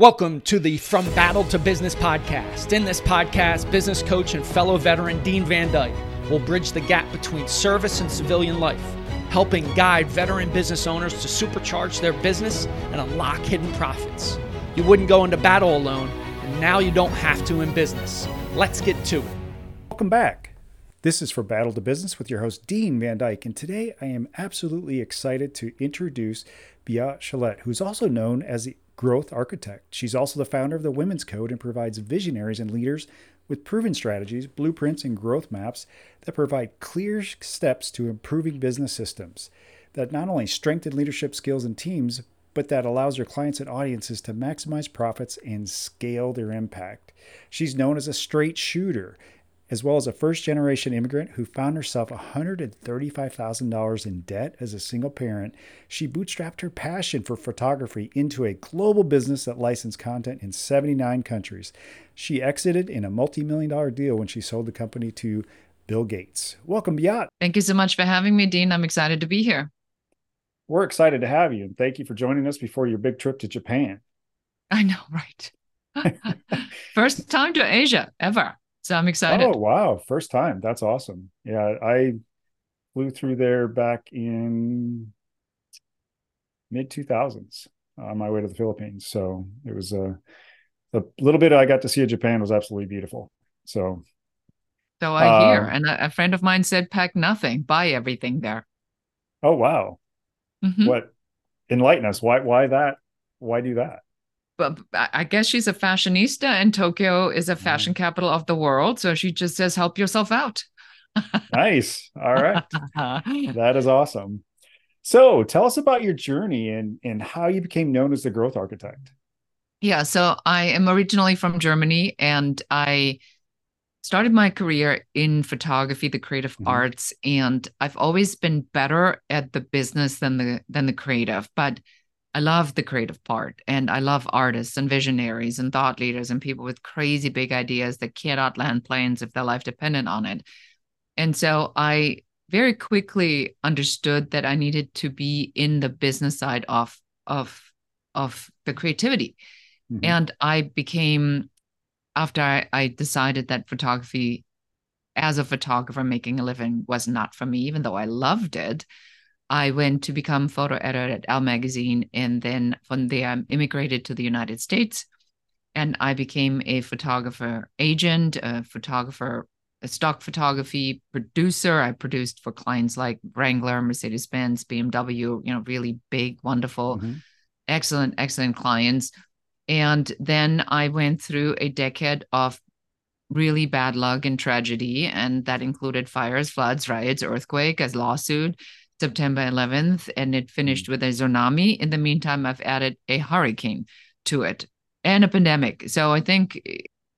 Welcome to the From Battle to Business podcast. In this podcast, business coach and fellow veteran Dean Van Dyke will bridge the gap between service and civilian life, helping guide veteran business owners to supercharge their business and unlock hidden profits. You wouldn't go into battle alone, and now you don't have to in business. Let's get to it. Welcome back. This is For Battle to Business with your host, Dean Van Dyke, and today I am absolutely excited to introduce Beate Chelette, who's also known as the growth architect. She's also the founder of the Women's Code and provides visionaries and leaders with proven strategies, blueprints, and growth maps that provide clear steps to improving business systems that not only strengthen leadership skills and teams, but that allows her clients and audiences to maximize profits and scale their impact. She's known as a straight shooter as well as a first generation immigrant who found herself $135,000 in debt as a single parent, she bootstrapped her passion for photography into a global business that licensed content in 79 countries. She exited in a multi million dollar deal when she sold the company to Bill Gates. Welcome, Beate. Thank you so much for having me, Dean. I'm excited to be here. We're excited to have you, and thank you for joining us before your big trip to Japan. I know, right? First time to Asia ever. So I'm excited. Oh wow, first time. That's awesome. Yeah, I flew through there back in mid 2000s on my way to the Philippines. So it was a the little bit I got to see of Japan was absolutely beautiful. So so I hear, um, and a, a, friend of mine said, "Pack nothing, buy everything there." Oh wow! Mm-hmm. What enlighten us? Why? Why that? Why do that? But I guess she's a fashionista, and Tokyo is a mm-hmm. fashion capital of the world. So she just says, "Help yourself out." nice. All right, that is awesome. So, tell us about your journey and and how you became known as the growth architect. Yeah, so I am originally from Germany, and I started my career in photography, the creative mm-hmm. arts, and I've always been better at the business than the than the creative, but I love the creative part and I love artists and visionaries and thought leaders and people with crazy big ideas that cannot land planes if their life depended on it. And so I very quickly understood that I needed to be in the business side of of of the creativity. Mm-hmm. And I became after I, I decided that photography as a photographer making a living was not for me, even though I loved it. I went to become photo editor at Elle magazine, and then from there, I immigrated to the United States, and I became a photographer agent, a photographer, a stock photography producer. I produced for clients like Wrangler, Mercedes Benz, BMW. You know, really big, wonderful, mm-hmm. excellent, excellent clients. And then I went through a decade of really bad luck and tragedy, and that included fires, floods, riots, earthquake, as lawsuit September 11th, and it finished mm. with a tsunami. In the meantime, I've added a hurricane to it and a pandemic. So I think,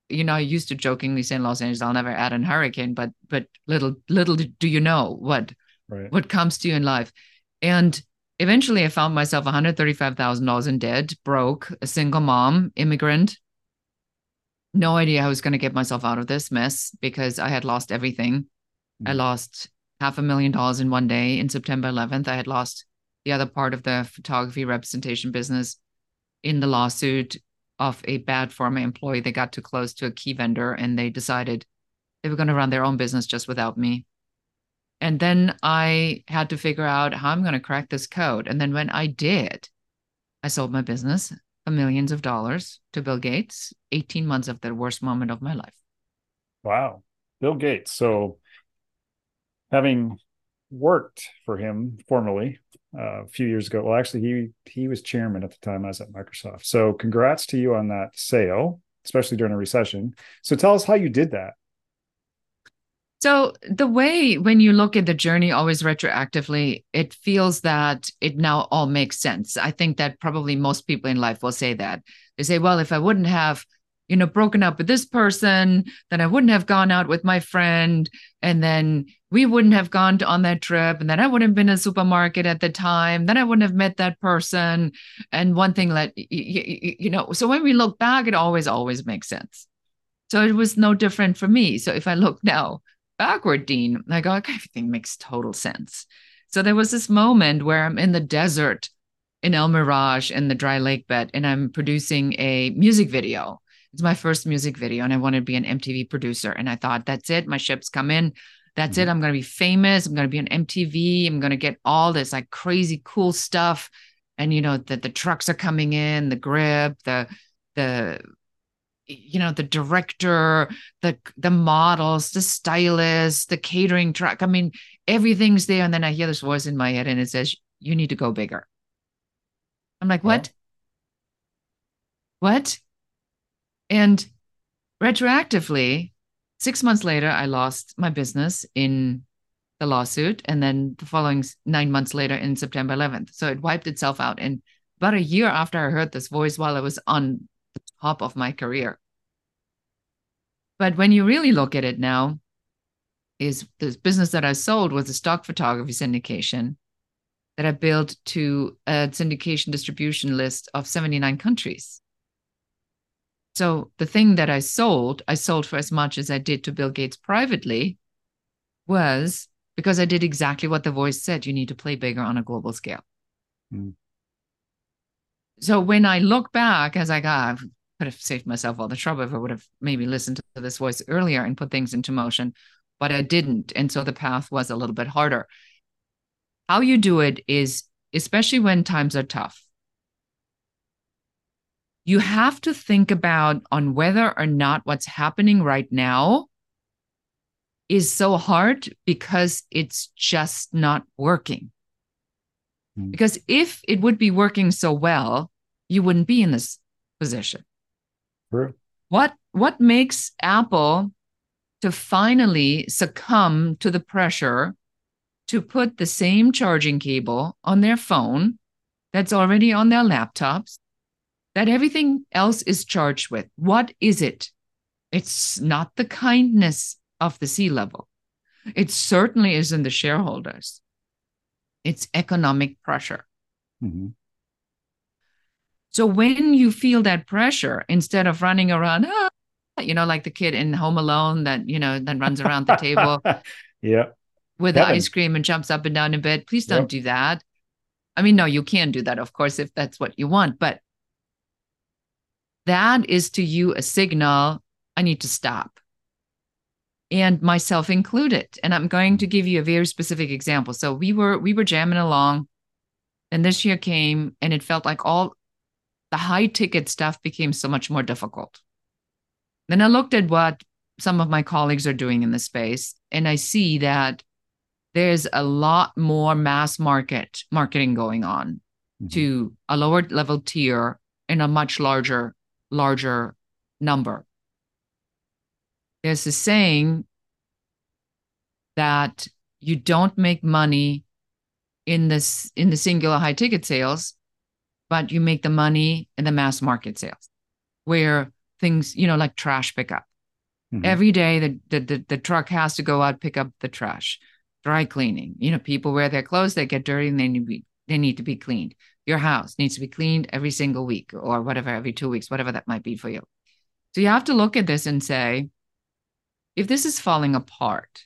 you know, I used to jokingly say in Los Angeles, I'll never add a hurricane, but but little little do you know what right. what comes to you in life. And eventually, I found myself one hundred thirty five thousand dollars in debt, broke, a single mom, immigrant. No idea how I was going to get myself out of this mess because I had lost everything. Mm-hmm. I mm. lost half a million dollars in one day. In September 11th, I had lost the other part of the photography representation business in the lawsuit of a bad former employee. They got too close to a key vendor and they decided they were going to run their own business just without me. And then I had to figure out how I'm going to crack this code. And then when I did, I sold my business for millions of dollars to Bill Gates, 18 months of the worst moment of my life. Wow. Bill Gates. So having worked for him formerly uh, a few years ago. Well, actually, he he was chairman at the time I was at Microsoft. So, congrats to you on that sale, especially during a recession. So, tell us how you did that. So, the way when you look at the journey always retroactively, it feels that it now all makes sense. I think that probably most people in life will say that. They say, well, if I wouldn't have you know, broken up with this person, then I wouldn't have gone out with my friend. And then we wouldn't have gone to, on that trip. And then I wouldn't have been in a supermarket at the time. Then I wouldn't have met that person. And one thing that, you, you know, so when we look back, it always, always makes sense. So it was no different for me. So if I look now backward, Dean, I go, okay, everything makes total sense. So there was this moment where I'm in the desert in El Mirage in the dry lake bed, and I'm producing a music video. It's my first music video, and I wanted to be an MTV producer. And I thought, that's it. My ships come in. That's mm-hmm. it. I'm going to be famous. I'm going to be on MTV. I'm going to get all this like crazy cool stuff. And you know that the trucks are coming in, the grip, the the you know the director the the models the stylist the catering truck i mean everything's there and then i hear this voice in my head and it says you need to go bigger i'm like what what and retroactively six months later i lost my business in the lawsuit and then the following nine months later in september 11th so it wiped itself out and about a year after i heard this voice while i was on the top of my career. But when you really look at it now, is the business that I sold was a stock photography syndication that I built to a syndication distribution list of 79 countries. So the thing that I sold, I sold for as much as I did to Bill Gates privately, was because I did exactly what the voice said you need to play bigger on a global scale. Mm so when I look back, as I got, I could have saved myself all the trouble if I would have maybe listened to this voice earlier and put things into motion, but I didn't. And so the path was a little bit harder. How you do it is, especially when times are tough, you have to think about on whether or not what's happening right now is so hard because it's just not working. Hmm. Because if it would be working so well, you wouldn't be in this position. True. What what makes Apple to finally succumb to the pressure to put the same charging cable on their phone that's already on their laptops that everything else is charged with? What is it? It's not the kindness of the C-level. It certainly isn't the shareholders it's economic pressure. Mm-hmm. So when you feel that pressure, instead of running around, ah, you know, like the kid in Home Alone that, you know, that runs around the table yeah. with the ice cream and jumps up and down in bed, please don't yep. do that. I mean, no, you can do that, of course, if that's what you want, but that is to you a signal I need to stop and myself included. And I'm going to give you a very specific example. So we were we were jamming along, and this year came, and it felt like all the high ticket stuff became so much more difficult. Then I looked at what some of my colleagues are doing in the space, and I see that there's a lot more mass market marketing going on mm-hmm. to a lower level tier in a much larger larger number. There's a saying that you don't make money in this in the singular high ticket sales but you make the money in the mass market sales where things you know like trash pickup mm-hmm. Every day the, the, the the truck has to go out pick up the trash. Dry cleaning. You know people wear their clothes they get dirty and they need to be they need to be cleaned your house needs to be cleaned every single week or whatever every two weeks whatever that might be for you so you have to look at this and say if this is falling apart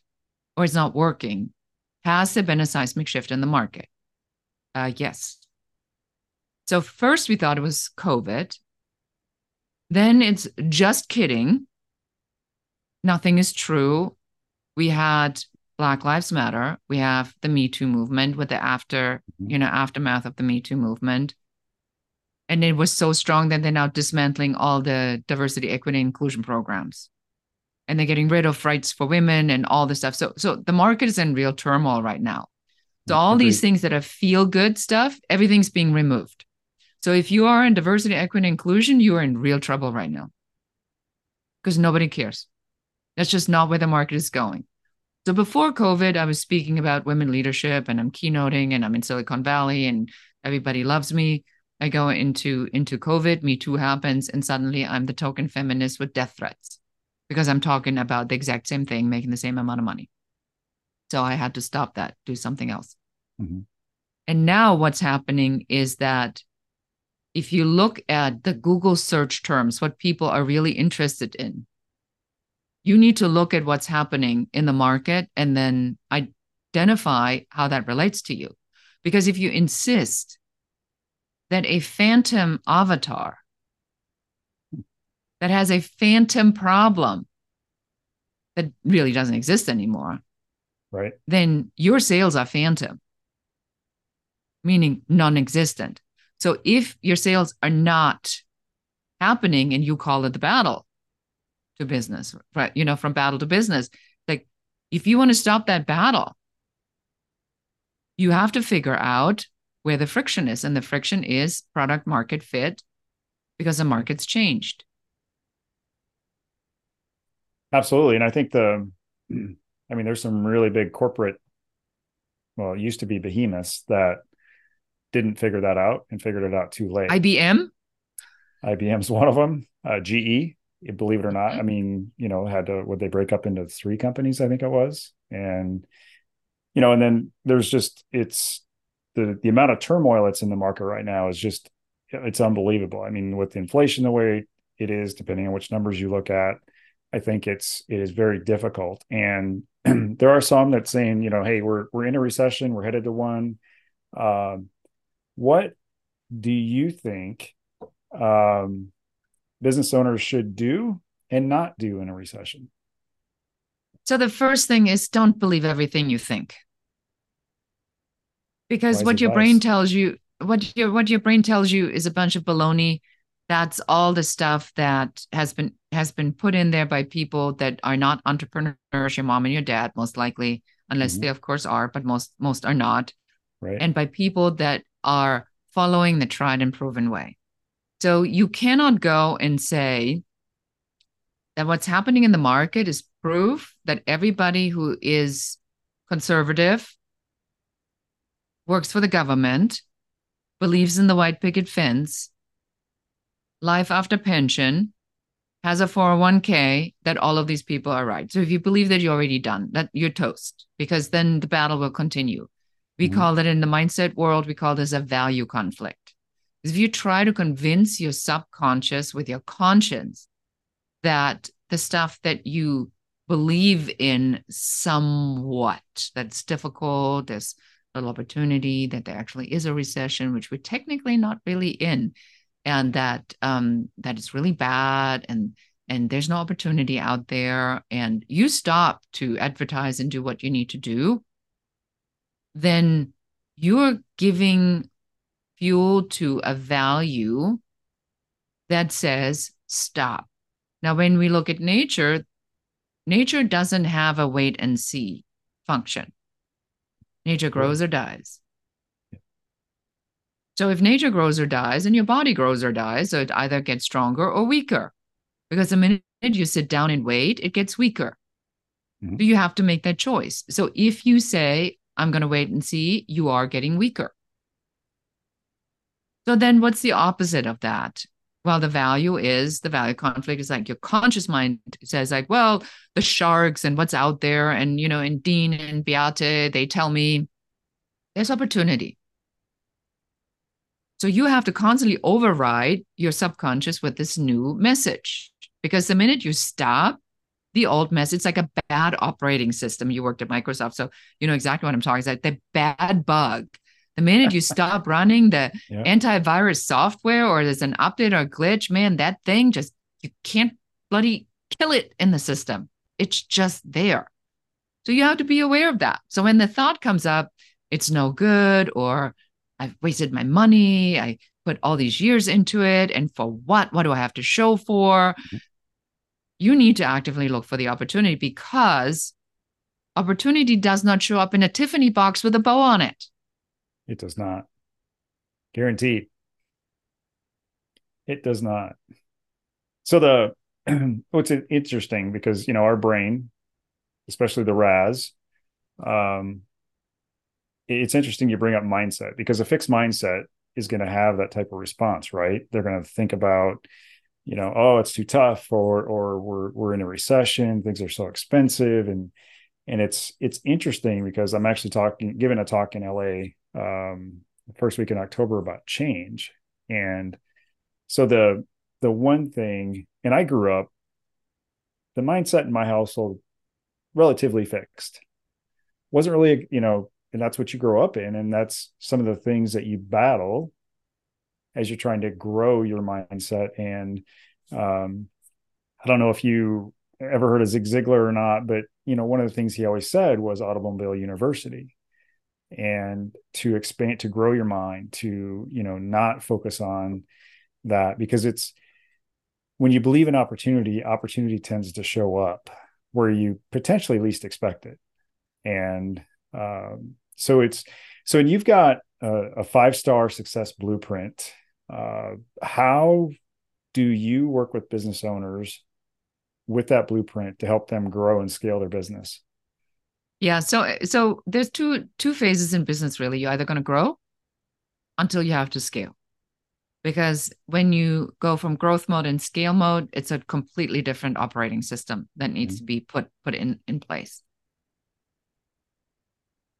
or it's not working, has there been a seismic shift in the market? Uh, yes. So first we thought it was COVID. Then it's just kidding. Nothing is true. We had Black Lives Matter. We have the Me Too movement with the after, mm-hmm. you know, aftermath of the Me Too movement. And it was so strong that they're now dismantling all the diversity, equity, inclusion programs and they're getting rid of rights for women and all this stuff. So so the market is in real turmoil right now. So all Agreed. these things that are feel good stuff, everything's being removed. So if you are in diversity, equity, inclusion, you are in real trouble right now. Because nobody cares. That's just not where the market is going. So before COVID, I was speaking about women leadership and I'm keynoting and I'm in Silicon Valley and everybody loves me. I go into into COVID, Me Too happens, and suddenly I'm the token feminist with death threats because I'm talking about the exact same thing, making the same amount of money. So I had to stop that, do something else. Mm-hmm. And now what's happening is that if you look at the Google search terms, what people are really interested in, you need to look at what's happening in the market and then identify how that relates to you. Because if you insist that a phantom avatar that has a phantom problem that really doesn't exist anymore, right? Then your sales are phantom, meaning non existent. So if your sales are not happening and you call it the battle to business, right? You know, from battle to business, like if you want to stop that battle, you have to figure out where the friction is. And the friction is product market fit because the market's changed. Absolutely. And I think the, I mean, there's some really big corporate, well, it used to be behemoths that didn't figure that out and figured it out too late. IBM? IBM's one of them. Uh, GE, believe it or not. I mean, you know, had to, would they break up into three companies? I think it was. And, you know, and then there's just, it's the, the amount of turmoil that's in the market right now is just, it's unbelievable. I mean, with inflation the way it is, depending on which numbers you look at, I think it's it is very difficult. And there are some that saying, you know, hey, we're we're in a recession, we're headed to one. Um, what do you think um, business owners should do and not do in a recession? So the first thing is don't believe everything you think. Because Wise what advice. your brain tells you, what your what your brain tells you is a bunch of baloney that's all the stuff that has been has been put in there by people that are not entrepreneurs your mom and your dad most likely unless mm-hmm. they of course are but most most are not right and by people that are following the tried and proven way so you cannot go and say that what's happening in the market is proof that everybody who is conservative works for the government believes in the white picket fence life after pension, has a 401k, that all of these people are right. So if you believe that you're already done, that you're toast, because then the battle will continue. We mm-hmm. call it in the mindset world, we call this a value conflict. If you try to convince your subconscious with your conscience that the stuff that you believe in somewhat, that's difficult, there's little opportunity, that there actually is a recession, which we're technically not really in and that um, that it's really bad and and there's no opportunity out there and you stop to advertise and do what you need to do then you're giving fuel to a value that says stop now when we look at nature nature doesn't have a wait and see function nature grows or dies so if nature grows or dies and your body grows or dies, so it either gets stronger or weaker. Because the minute you sit down and wait, it gets weaker. Mm-hmm. So you have to make that choice. So if you say, I'm going to wait and see, you are getting weaker. So then what's the opposite of that? Well, the value is the value conflict is like your conscious mind says, like, well, the sharks and what's out there. And, you know, and Dean and Beate, they tell me there's opportunity. So you have to constantly override your subconscious with this new message because the minute you stop, the old message, it's like a bad operating system. You worked at Microsoft, so you know exactly what I'm talking about. The bad bug. The minute you stop running the yeah. antivirus software or there's an update or glitch, man, that thing just, you can't bloody kill it in the system. It's just there. So you have to be aware of that. So when the thought comes up, it's no good or I've wasted my money. I put all these years into it. And for what? What do I have to show for? Mm-hmm. You need to actively look for the opportunity because opportunity does not show up in a Tiffany box with a bow on it. It does not. Guaranteed. It does not. So the what's interesting because you know our brain, especially the RAS, um, it's interesting you bring up mindset because a fixed mindset is going to have that type of response, right? They're going to think about, you know, oh, it's too tough, or or we're we're in a recession, things are so expensive, and and it's it's interesting because I'm actually talking, giving a talk in LA um, first week in October about change, and so the the one thing, and I grew up, the mindset in my household relatively fixed wasn't really you know and that's what you grow up in and that's some of the things that you battle as you're trying to grow your mindset. And um, I don't know if you ever heard of Zig Ziglar or not, but you know, one of the things he always said was Automobile University. And to expand, to grow your mind, to you know, not focus on that because it's when you believe in opportunity, opportunity tends to show up where you potentially least expect it. And um, so it's so, and you've got a, a five star success blueprint. Uh, how do you work with business owners with that blueprint to help them grow and scale their business? Yeah, so so there's two two phases in business really. You're either going to grow until you have to scale. Because when you go from growth mode and scale mode, it's a completely different operating system that needs mm-hmm. to be put put in in place.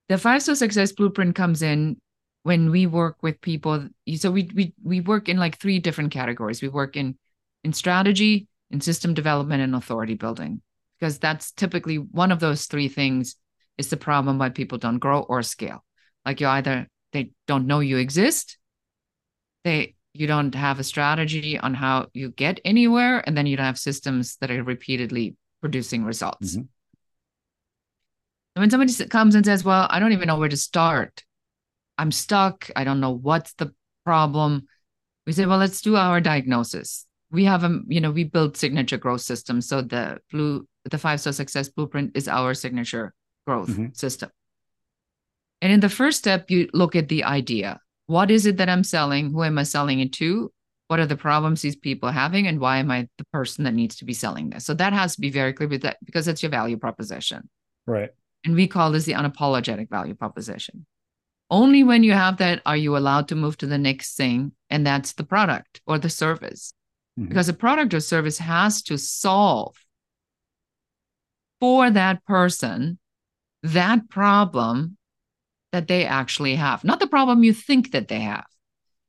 The five star success blueprint comes in when we work with people. So we we we work in like three different categories. We work in in strategy, in system development, and authority building, because that's typically one of those three things is the problem why people don't grow or scale. Like you either they don't know you exist, they you don't have a strategy on how you get anywhere, and then you don't have systems that are repeatedly producing results. Mm-hmm. And when somebody comes and says, Well, I don't even know where to start, I'm stuck, I don't know what's the problem, we say, Well, let's do our diagnosis. We have a, you know, we build signature growth systems. So the blue, the five star success blueprint is our signature growth mm-hmm. system. And in the first step, you look at the idea. What is it that I'm selling? Who am I selling it to? What are the problems these people are having? And why am I the person that needs to be selling this? So that has to be very clear with that because it's your value proposition. Right. And we call this the unapologetic value proposition. Only when you have that are you allowed to move to the next thing, and that's the product or the service. Mm-hmm. Because a product or service has to solve for that person that problem that they actually have, not the problem you think that they have,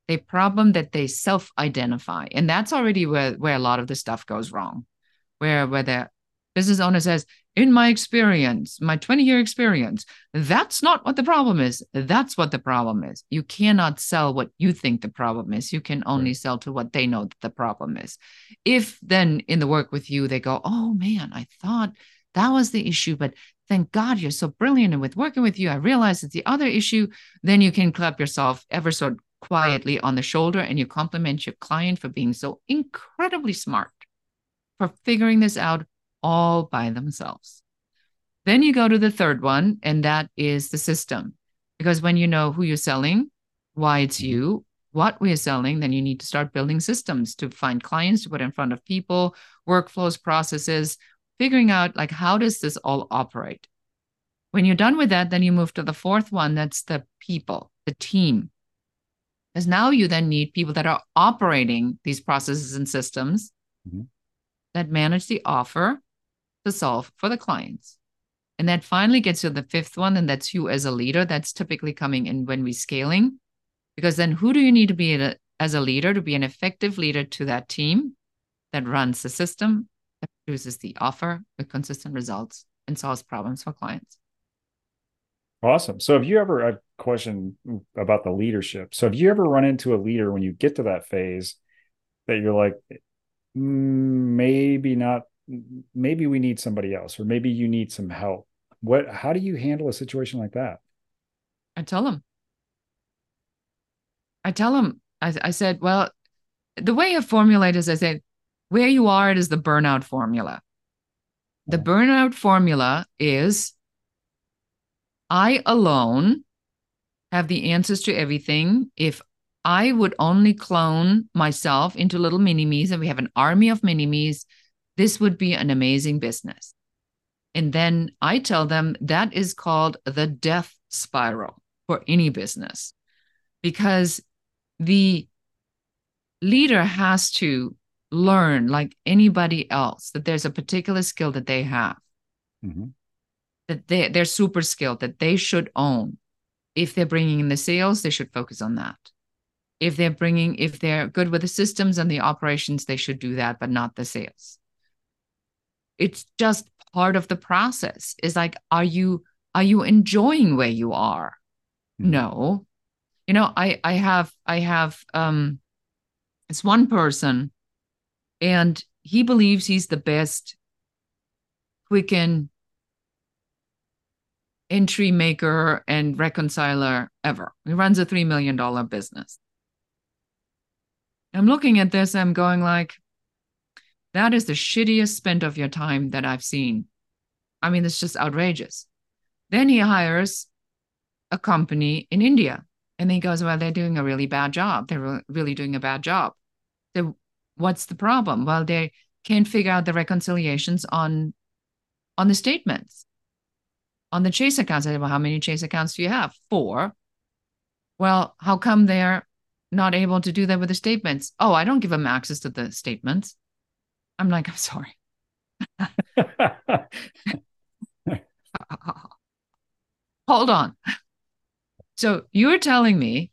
the problem that they self identify. And that's already where, where a lot of the stuff goes wrong, where, where the business owner says, in my experience, my 20 year experience, that's not what the problem is. That's what the problem is. You cannot sell what you think the problem is. You can only right. sell to what they know that the problem is. If then in the work with you, they go, oh man, I thought that was the issue, but thank God you're so brilliant. And with working with you, I realize it's the other issue. Then you can clap yourself ever so quietly on the shoulder and you compliment your client for being so incredibly smart, for figuring this out all by themselves. Then you go to the third one, and that is the system. Because when you know who you're selling, why it's mm-hmm. you, what we're selling, then you need to start building systems to find clients to put in front of people, workflows, processes, figuring out like how does this all operate. When you're done with that, then you move to the fourth one, that's the people, the team. Because now you then need people that are operating these processes and systems mm-hmm. that manage the offer, to solve for the clients. And that finally gets to the fifth one, and that's you as a leader. That's typically coming in when we're scaling. Because then who do you need to be a, as a leader to be an effective leader to that team that runs the system, produces the offer with consistent results and solves problems for clients? Awesome. So have you ever a question about the leadership? So have you ever run into a leader when you get to that phase that you're like, maybe not maybe we need somebody else or maybe you need some help what how do you handle a situation like that i tell them i tell them i, I said well the way i formulate is i said where you are it is the burnout formula. The burnout formula is i alone have the answers to everything. If i would only clone myself into little mini me's and we have an army of mini me's this would be an amazing business. And then I tell them that is called the death spiral for any business because the leader has to learn, like anybody else, that there's a particular skill that they have, mm-hmm. that they, they're super skilled, that they should own. If they're bringing in the sales, they should focus on that. If they're bringing, if they're good with the systems and the operations, they should do that, but not the sales it's just part of the process is like are you are you enjoying where you are mm-hmm. no you know i i have i have um It's one person, and he believes he's the best Quicken entry maker and reconciler ever. He runs a $3 million business. I'm looking at this, I'm going like, that is the shittiest spend of your time that I've seen. I mean, it's just outrageous. Then he hires a company in India and he goes, Well, they're doing a really bad job. They're really doing a bad job. So, what's the problem? Well, they can't figure out the reconciliations on on the statements. On the chase accounts, I said, Well, how many chase accounts do you have? Four. Well, how come they're not able to do that with the statements? Oh, I don't give them access to the statements. I'm like, I'm sorry. Hold on. So you're telling me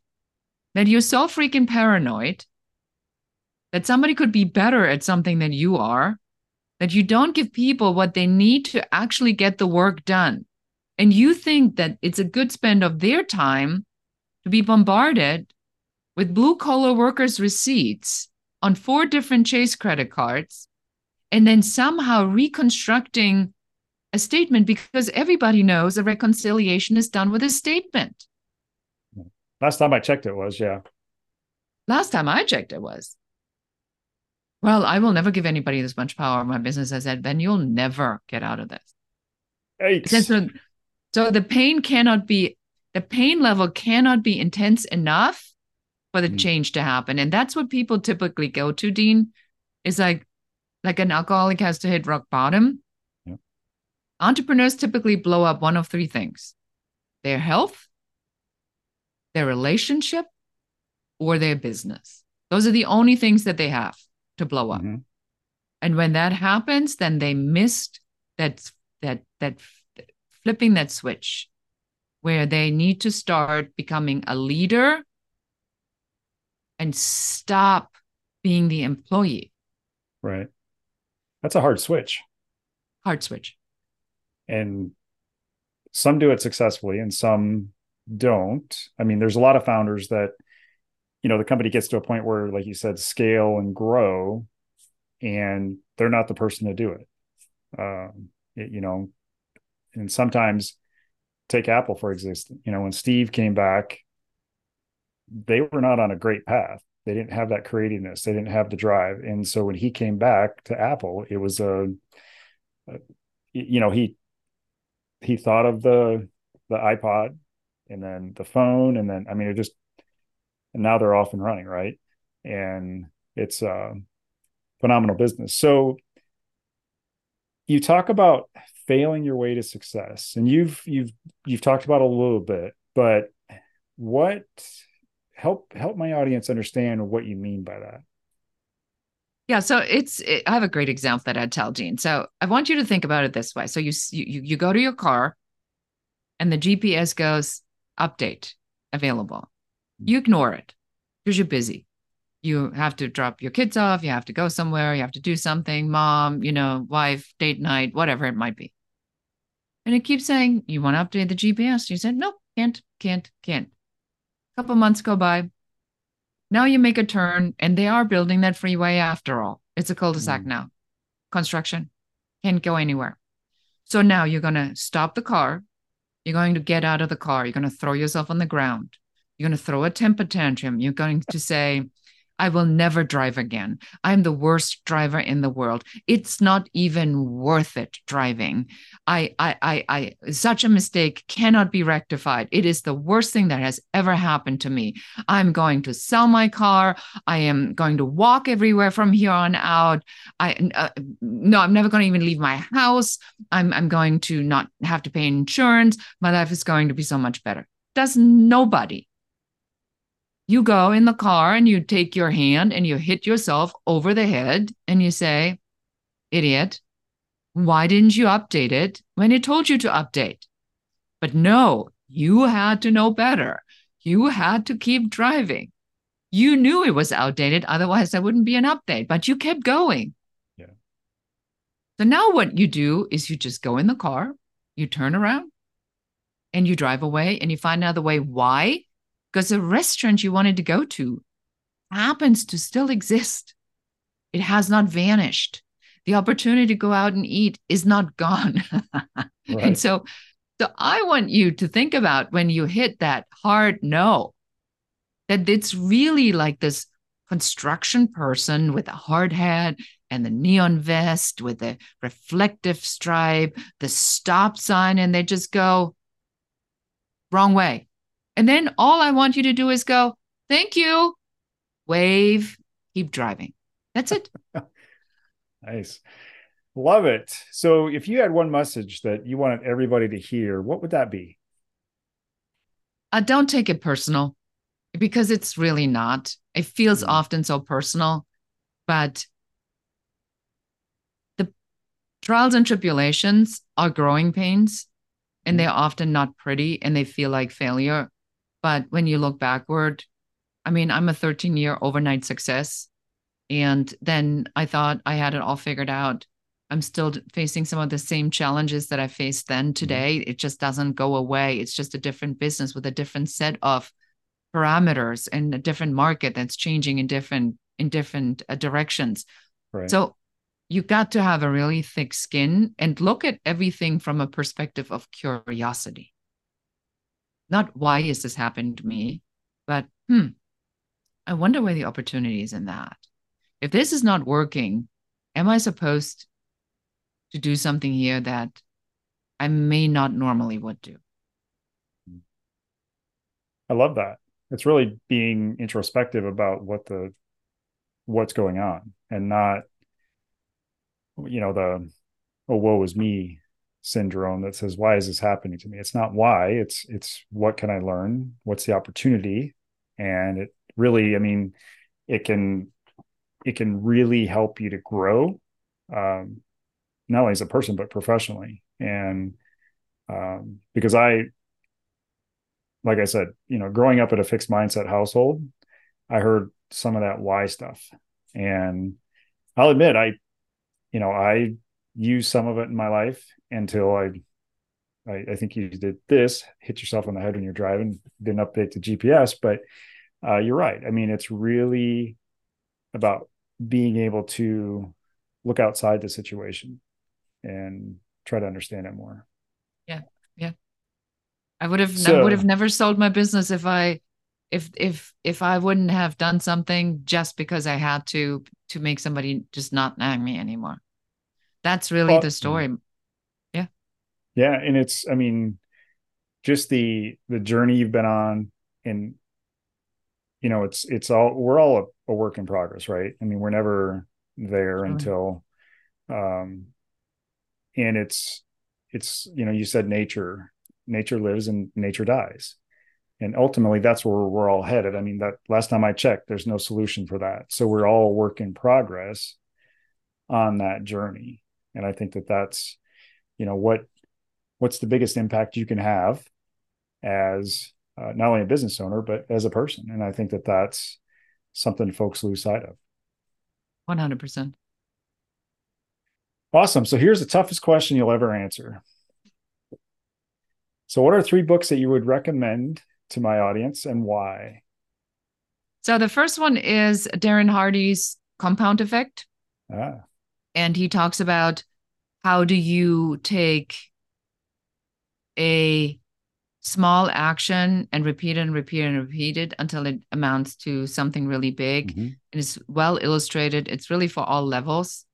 that you're so freaking paranoid that somebody could be better at something than you are, that you don't give people what they need to actually get the work done. And you think that it's a good spend of their time to be bombarded with blue collar workers' receipts on four different Chase credit cards and then somehow reconstructing a statement because everybody knows a reconciliation is done with a statement. Last time I checked, it was, yeah. Last time I checked, it was. Well, I will never give anybody this much power in my business. I said, then you'll never get out of this. So, so the pain cannot be, the pain level cannot be intense enough for the mm. change to happen. And that's what people typically go to, Dean, is like, like an alcoholic has to hit rock bottom. Yep. Entrepreneurs typically blow up one of three things their health, their relationship, or their business. Those are the only things that they have to blow up. Mm-hmm. And when that happens, then they missed that that that flipping that switch where they need to start becoming a leader and stop being the employee. Right. That's a hard switch. Hard switch. And some do it successfully and some don't. I mean, there's a lot of founders that, you know, the company gets to a point where, like you said, scale and grow, and they're not the person to do it. Um, it you know, and sometimes take Apple for existence. You know, when Steve came back, they were not on a great path. They didn't have that creativeness. They didn't have the drive. And so when he came back to Apple, it was a, a you know, he he thought of the the iPod and then the phone and then I mean it just and now they're off and running, right? And it's a phenomenal business. So you talk about failing your way to success and you've you've you've talked about a little bit, but what help help my audience understand what you mean by that yeah so it's it, i have a great example that i'd tell Dean. so i want you to think about it this way so you you you go to your car and the gps goes update available. You ignore it because you're busy you have to drop your kids off you have to go somewhere you have to do something mom you know wife date night whatever it might be and it keeps saying you want to update the gps you said nope can't can't can't A couple months go by. Now you make a turn, and they are building that freeway after all. It's a cul-de-sac mm. now. Construction can't go anywhere. So now you're going to stop the car. You're going to get out of the car. You're going to throw yourself on the ground. You're going to throw a temper tantrum. You're going to say, I will never drive again. I'm the worst driver in the world. It's not even worth it driving. I, I, I, I, such a mistake cannot be rectified. It is the worst thing that has ever happened to me. I'm going to sell my car. I am going to walk everywhere from here on out. I, uh, no, I'm never going to even leave my house. I'm, I'm going to not have to pay insurance. My life is going to be so much better. Does nobody you go in the car and you take your hand and you hit yourself over the head and you say, Idiot, why didn't you update it when it told you to update? But no, you had to know better. You had to keep driving. You knew it was outdated, otherwise, there wouldn't be an update, but you kept going. Yeah. So now what you do is you just go in the car, you turn around, and you drive away and you find another way. Why? Because the restaurant you wanted to go to happens to still exist. It has not vanished. The opportunity to go out and eat is not gone. right. And so, so I want you to think about when you hit that hard no, that it's really like this construction person with a hard hat and the neon vest with the reflective stripe, the stop sign, and they just go wrong way. And then all I want you to do is go, thank you, wave, keep driving. That's it. nice. Love it. So, if you had one message that you wanted everybody to hear, what would that be? Uh, don't take it personal because it's really not. It feels mm-hmm. often so personal, but the trials and tribulations are growing pains and mm-hmm. they're often not pretty and they feel like failure. But when you look backward, I mean, I'm a 13 year overnight success. And then I thought I had it all figured out. I'm still facing some of the same challenges that I faced then mm-hmm. today. It just doesn't go away. It's just a different business with a different set of parameters and a different market that's changing in different in different uh, directions. Right. So you got to have a really thick skin and look at everything from a perspective of curiosity. Not why is this happening to me, but hmm, I wonder where the opportunity is in that. If this is not working, am I supposed to do something here that I may not normally would do? I love that it's really being introspective about what the what's going on and not you know the oh woe is me syndrome that says why is this happening to me? It's not why it's it's what can i learn? What's the opportunity? And it really i mean it can it can really help you to grow um, not only as a person but professionally. And um, because i like I said, you know, growing up at a fixed mindset household, I heard some of that why stuff. And I'll admit, I, you know, I used some of it in my life until I, I, I think you did this, hit yourself on the head when you're driving, didn't update the GPS, but uh, you're right. I mean, it's really about being able to look outside the situation and try to understand it more. Yeah. Yeah. I would have so, would have never sold my business if I if if if I wouldn't have done something just because I had to to make somebody just not nag me anymore. That's really well, the story. Yeah. And it's I mean just the the journey you've been on and you know it's it's all we're all a, a work in progress, right? I mean, we're never there until um and it's it's you know you said nature nature lives and nature dies and ultimately that's where we're all headed i mean that last time i checked there's no solution for that so we're all work in progress on that journey and i think that that's you know what what's the biggest impact you can have as uh, not only a business owner but as a person and i think that that's something folks lose sight of 100% awesome so here's the toughest question you'll ever answer so, what are three books that you would recommend to my audience and why? So, the first one is Darren Hardy's Compound Effect. Ah. And he talks about how do you take a small action and repeat it and repeat it and repeat it until it amounts to something really big. Mm-hmm. And it's well illustrated. It's really for all levels.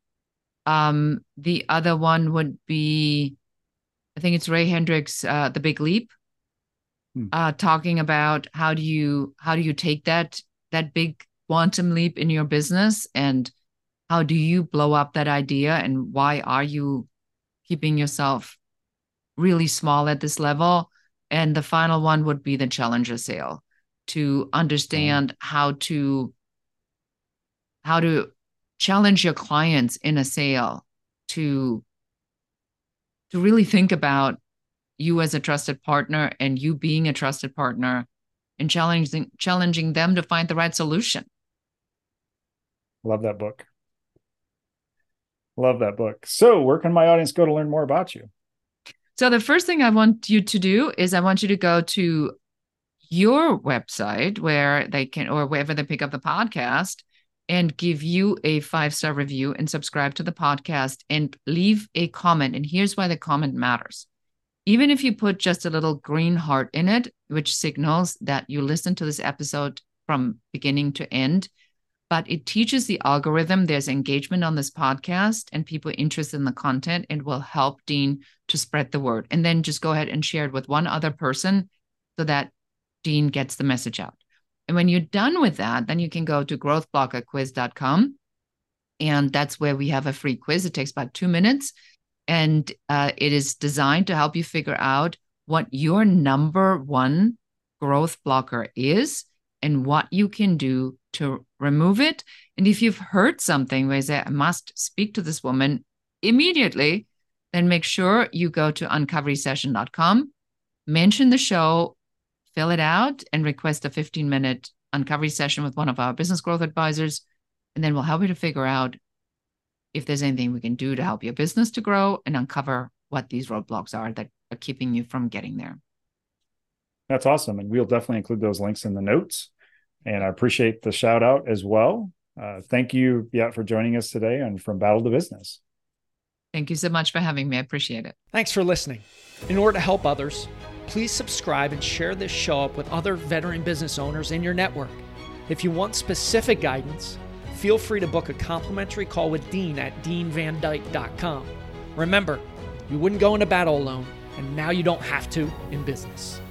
Um, the other one would be I think it's Ray Hendricks, uh, The Big Leap, hmm. uh, talking about how do you how do you take that that big quantum leap in your business and how do you blow up that idea and why are you keeping yourself really small at this level? And the final one would be the challenger sale to understand mm. how to how to challenge your clients in a sale to to really think about you as a trusted partner and you being a trusted partner and challenging challenging them to find the right solution. Love that book. Love that book. So, where can my audience go to learn more about you? So, the first thing I want you to do is I want you to go to your website where they can, or wherever they pick up the podcast, and give you a five star review and subscribe to the podcast and leave a comment. And here's why the comment matters. Even if you put just a little green heart in it, which signals that you listened to this episode from beginning to end, but it teaches the algorithm there's engagement on this podcast and people interested in the content and will help Dean to spread the word. And then just go ahead and share it with one other person so that Dean gets the message out. And when you're done with that, then you can go to growthblockerquiz.com. And that's where we have a free quiz. It takes about two minutes. And uh, it is designed to help you figure out what your number one growth blocker is and what you can do to remove it. And if you've heard something where you say, I must speak to this woman immediately, then make sure you go to uncoverysession.com, mention the show, fill it out, and request a 15 minute uncovery session with one of our business growth advisors. And then we'll help you to figure out if there's anything we can do to help your business to grow and uncover what these roadblocks are that are keeping you from getting there. That's awesome. And we'll definitely include those links in the notes. And I appreciate the shout out as well. Uh, thank you, Beate, for joining us today and from Battle to Business. Thank you so much for having me. I appreciate it. Thanks for listening. In order to help others, please subscribe and share this show up with other veteran business owners in your network. If you want specific guidance, feel free to book a complimentary call with Dean at deanvandyke.com. Remember, you wouldn't go into battle alone, and now you don't have to in business.